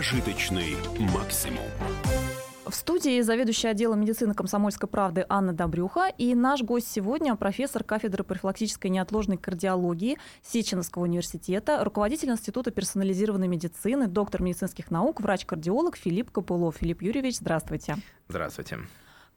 Прожиточный максимум. В студии заведующая отделом медицины комсомольской правды Анна Добрюха и наш гость сегодня профессор кафедры профилактической неотложной кардиологии Сеченовского университета, руководитель Института персонализированной медицины, доктор медицинских наук, врач-кардиолог Филипп Копылов. Филипп Юрьевич, здравствуйте. Здравствуйте.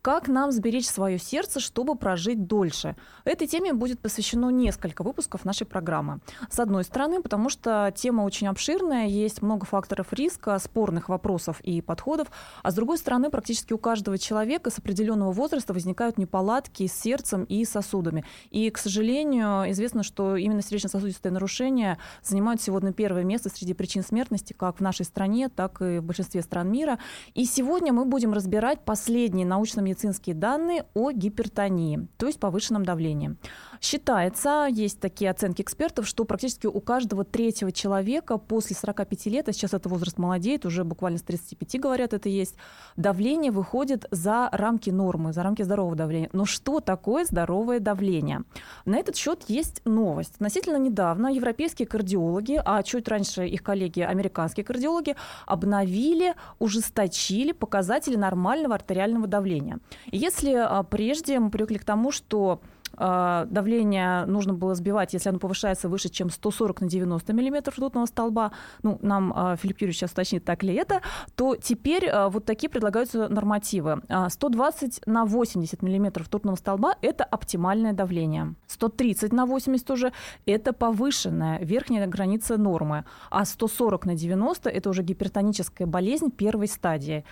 Как нам сберечь свое сердце, чтобы прожить дольше? Этой теме будет посвящено несколько выпусков нашей программы. С одной стороны, потому что тема очень обширная, есть много факторов риска, спорных вопросов и подходов, а с другой стороны, практически у каждого человека с определенного возраста возникают неполадки с сердцем и сосудами. И, к сожалению, известно, что именно сердечно-сосудистые нарушения занимают сегодня первое место среди причин смертности как в нашей стране, так и в большинстве стран мира. И сегодня мы будем разбирать последние научно медицинские данные о гипертонии, то есть повышенном давлении. Считается, есть такие оценки экспертов, что практически у каждого третьего человека после 45 лет, а сейчас это возраст молодеет, уже буквально с 35 говорят, это есть, давление выходит за рамки нормы, за рамки здорового давления. Но что такое здоровое давление? На этот счет есть новость. Относительно недавно европейские кардиологи, а чуть раньше их коллеги, американские кардиологи, обновили, ужесточили показатели нормального артериального давления. Если а, прежде мы привыкли к тому, что давление нужно было сбивать, если оно повышается выше, чем 140 на 90 миллиметров ртутного столба, ну, нам а, Филипп Юрьевич сейчас уточнит, так ли это, то теперь вот такие предлагаются нормативы. 120 на 80 миллиметров ртутного столба – это оптимальное давление. 130 на 80 уже – это повышенная верхняя граница нормы. А 140 на 90 – это уже гипертоническая болезнь первой стадии.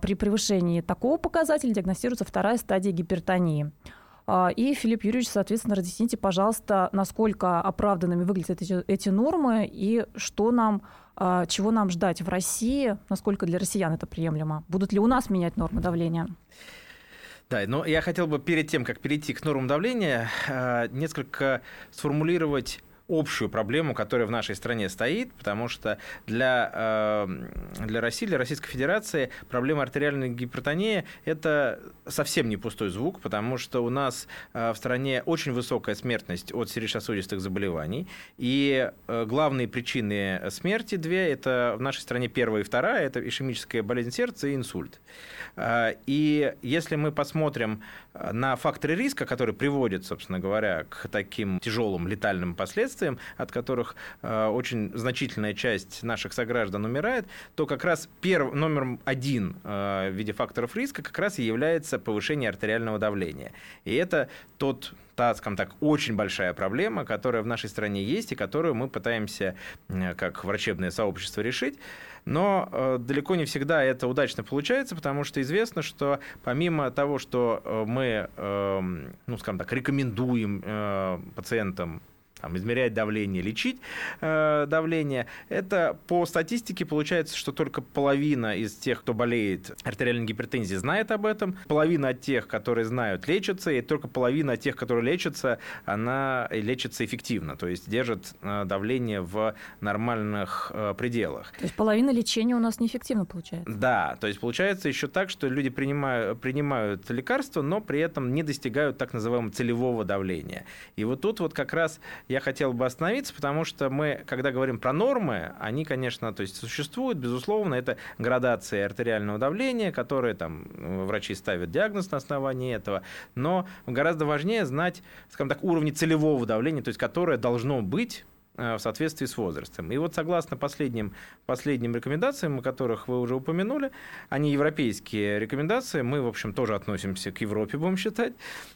При превышении такого показателя диагностируется вторая стадия гипертонии. А, и, Филипп Юрьевич, соответственно, разъясните, пожалуйста, насколько оправданными выглядят эти, эти нормы и что нам, а, чего нам ждать в России, насколько для россиян это приемлемо. Будут ли у нас менять нормы давления? Да, но я хотел бы перед тем, как перейти к нормам давления, а, несколько сформулировать общую проблему, которая в нашей стране стоит, потому что для, э, для России, для Российской Федерации проблема артериальной гипертонии – это совсем не пустой звук, потому что у нас э, в стране очень высокая смертность от сердечно-сосудистых заболеваний, и э, главные причины смерти две – это в нашей стране первая и вторая – это ишемическая болезнь сердца и инсульт. И если мы посмотрим на факторы риска, которые приводят, собственно говоря, к таким тяжелым летальным последствиям, последствиям, от которых э, очень значительная часть наших сограждан умирает, то как раз перв, номер один э, в виде факторов риска как раз и является повышение артериального давления. И это тот та, скажем так, очень большая проблема, которая в нашей стране есть и которую мы пытаемся как врачебное сообщество решить. Но э, далеко не всегда это удачно получается, потому что известно, что помимо того, что мы, эм, ну, скажем так, рекомендуем пациентам там, измерять давление, лечить э, давление, это по статистике получается, что только половина из тех, кто болеет артериальной гипертензией, знает об этом, половина от тех, которые знают, лечатся, и только половина от тех, которые лечатся, она лечится эффективно, то есть держит э, давление в нормальных э, пределах. То есть половина лечения у нас неэффективно получается? Да, то есть получается еще так, что люди принимают, принимают лекарства, но при этом не достигают так называемого целевого давления. И вот тут вот как раз я хотел бы остановиться, потому что мы, когда говорим про нормы, они, конечно, то есть существуют, безусловно, это градация артериального давления, которые там врачи ставят диагноз на основании этого, но гораздо важнее знать, скажем так, уровни целевого давления, то есть которое должно быть Э, в соответствии с возрастом. И вот согласно последним, последним рекомендациям, о которых вы уже упомянули, они европейские рекомендации, мы, в общем, тоже относимся к Европе, будем считать,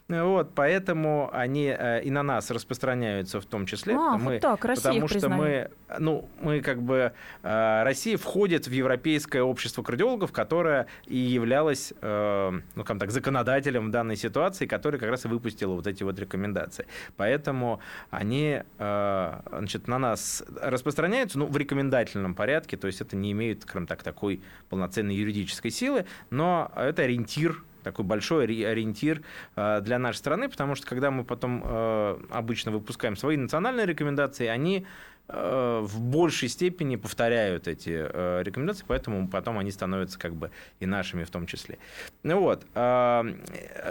вот, поэтому они э, и на нас распространяются в том числе. А, мы, вот так, Россия потому что мы, ну, мы как бы, э, Россия входит в Европейское общество кардиологов, которое и являлось, ну, как так, законодателем в данной ситуации, который как раз и выпустил вот эти вот рекомендации. Поэтому они, значит, на нас распространяются, ну, в рекомендательном порядке, то есть это не имеет, скажем так, такой полноценной юридической силы, но это ориентир такой большой ориентир э, для нашей страны, потому что когда мы потом э, обычно выпускаем свои национальные рекомендации, они в большей степени повторяют эти э, рекомендации, поэтому потом они становятся как бы и нашими в том числе. Ну вот. Э,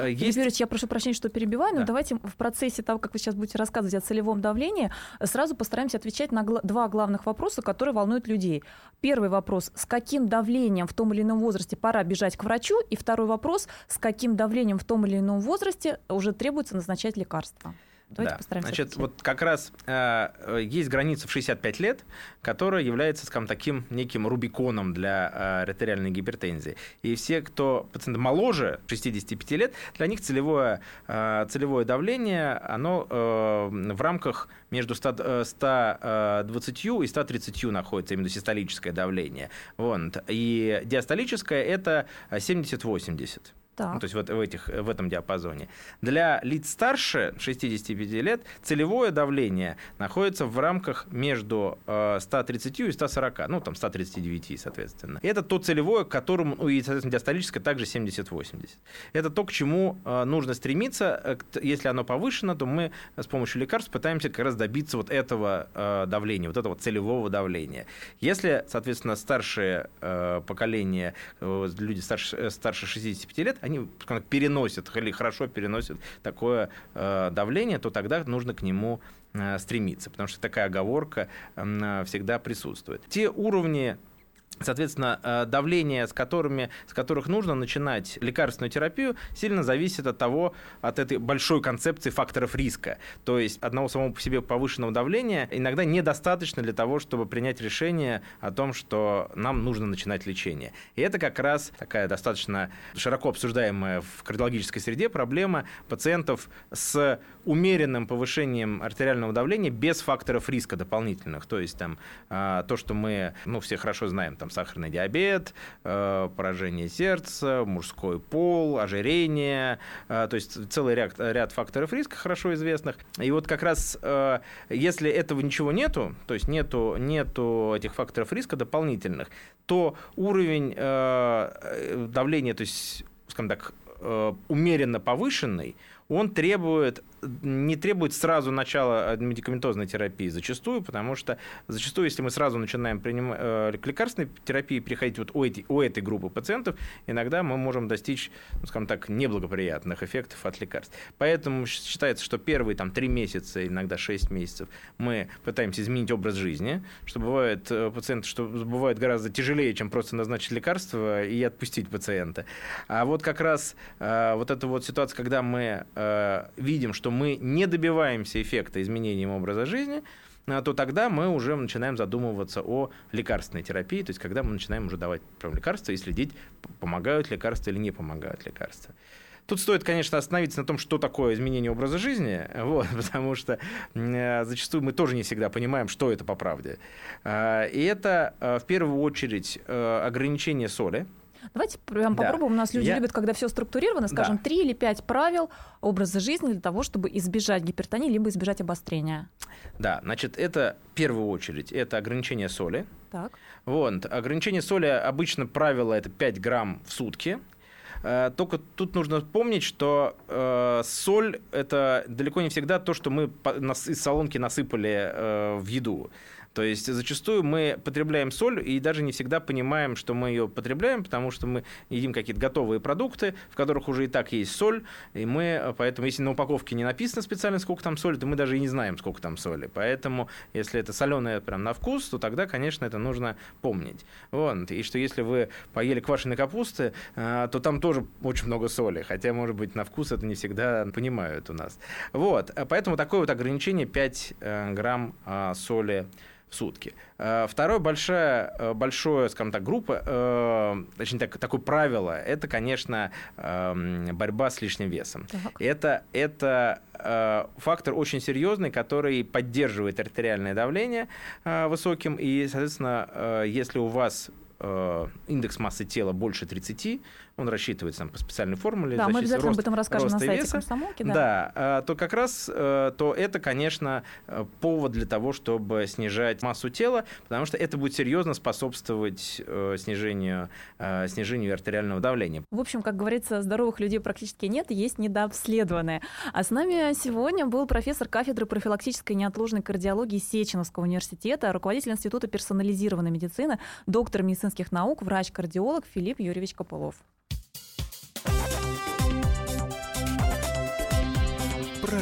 есть... Юрьевич, я прошу прощения, что перебиваю, но да. давайте в процессе того, как вы сейчас будете рассказывать о целевом давлении, сразу постараемся отвечать на два главных вопроса, которые волнуют людей. Первый вопрос, с каким давлением в том или ином возрасте пора бежать к врачу? И второй вопрос, с каким давлением в том или ином возрасте уже требуется назначать лекарства? Давайте да. постараемся. Значит, вот как раз э, есть граница в 65 лет, которая является, скажем, таким неким рубиконом для э, артериальной гипертензии. И все, кто пациенты моложе 65 лет, для них целевое, э, целевое давление, оно э, в рамках между 100, 120 э, и 130 находится, именно систолическое давление. Вот. И диастолическое – это 70-80. Ну, то есть вот в, этих, в этом диапазоне. Для лиц старше 65 лет целевое давление находится в рамках между 130 э, и 140, ну там 139, соответственно. Это то целевое, к которому, ну и, соответственно, диастолическое также 70-80. Это то, к чему э, нужно стремиться. Э, если оно повышено, то мы с помощью лекарств пытаемся как раз добиться вот этого давления, вот этого целевого давления. Если, соответственно, старшее поколение, люди старше, старше 65 лет, они переносят или хорошо переносят такое э, давление, то тогда нужно к нему э, стремиться, потому что такая оговорка всегда присутствует. Те уровни Соответственно, э, давление, с, которыми, с которых нужно начинать лекарственную терапию, сильно зависит от того, от этой большой концепции факторов риска. То есть одного самого по себе повышенного давления иногда недостаточно для того, чтобы принять решение о том, что нам нужно начинать лечение. И это как раз такая достаточно широко обсуждаемая в кардиологической среде проблема пациентов с умеренным повышением артериального давления без факторов риска дополнительных. То есть там а, то, что мы ну, все хорошо знаем, там сахарный диабет, э, поражение сердца, мужской пол, ожирение, э, то есть целый ряд, ряд факторов риска хорошо известных. И вот как раз э, если этого ничего нету, то есть нету, нету этих факторов риска дополнительных, то уровень давления, то есть, скажем так, умеренно повышенный, он требует, не требует сразу начала медикаментозной терапии зачастую, потому что зачастую, если мы сразу начинаем принимать э, к лекарственной терапии переходить вот у, эти, у этой группы пациентов, иногда мы можем достичь, ну, скажем так, неблагоприятных эффектов от лекарств. Поэтому считается, что первые там, 3 месяца, иногда 6 месяцев мы пытаемся изменить образ жизни, что бывает э, пациенты, что бывает гораздо тяжелее, чем просто назначить лекарство и отпустить пациента. А вот как раз э, вот эта вот ситуация, когда мы э, видим, что мы не добиваемся эффекта изменением образа жизни, э, то тогда мы уже начинаем задумываться о лекарственной терапии, то есть когда мы начинаем уже давать прям лекарства и следить, помогают лекарства или не помогают лекарства. Тут стоит, конечно, остановиться на том, что такое изменение образа жизни, вот, потому что э, зачастую мы тоже не всегда понимаем, что это по правде. Э, и это э, в первую очередь э, ограничение соли, Давайте прям да. попробуем. У нас люди Я... любят, когда все структурировано, скажем, три да. или пять правил образа жизни для того, чтобы избежать гипертонии либо избежать обострения. Да, значит, это в первую очередь это ограничение соли. Так. Вот. Ограничение соли обычно правило это 5 грамм в сутки. Э, только тут нужно помнить, что э, соль это далеко не всегда то, что мы из солонки насыпали э, в еду. То есть зачастую мы потребляем соль и даже не всегда понимаем, что мы ее потребляем, потому что мы едим какие-то готовые продукты, в которых уже и так есть соль, и мы, поэтому если на упаковке не написано специально, сколько там соли, то мы даже и не знаем, сколько там соли. Поэтому если это соленое прям на вкус, то тогда, конечно, это нужно помнить. Вот. И что если вы поели квашеной капусты, а, то там тоже очень много соли, хотя, может быть, на вкус это не всегда понимают у нас. Вот. Поэтому такое вот ограничение 5 э, грамм а, сутки. Э, второе большое, э, большое, скажем так, группа, э, точнее так, такое правило, это, конечно, эм, борьба с лишним весом. Так. Это, это фактор очень серьезный, который поддерживает артериальное давление высоким, и, соответственно, если у вас индекс массы тела больше 30, он рассчитывается там, по специальной формуле. Да, мы обязательно рост, об этом расскажем на сайте веса. комсомолки. Да. Да, а, то как раз э, то это, конечно, э, повод для того, чтобы снижать массу тела, потому что это будет серьезно способствовать э, снижению, снижению артериального давления. В общем, как говорится, здоровых людей практически нет, есть недообследованные. А с нами сегодня был профессор кафедры профилактической неотложной кардиологии Сеченовского университета, руководитель Института персонализированной медицины, доктор медицинских наук, врач-кардиолог Филипп Юрьевич Копылов.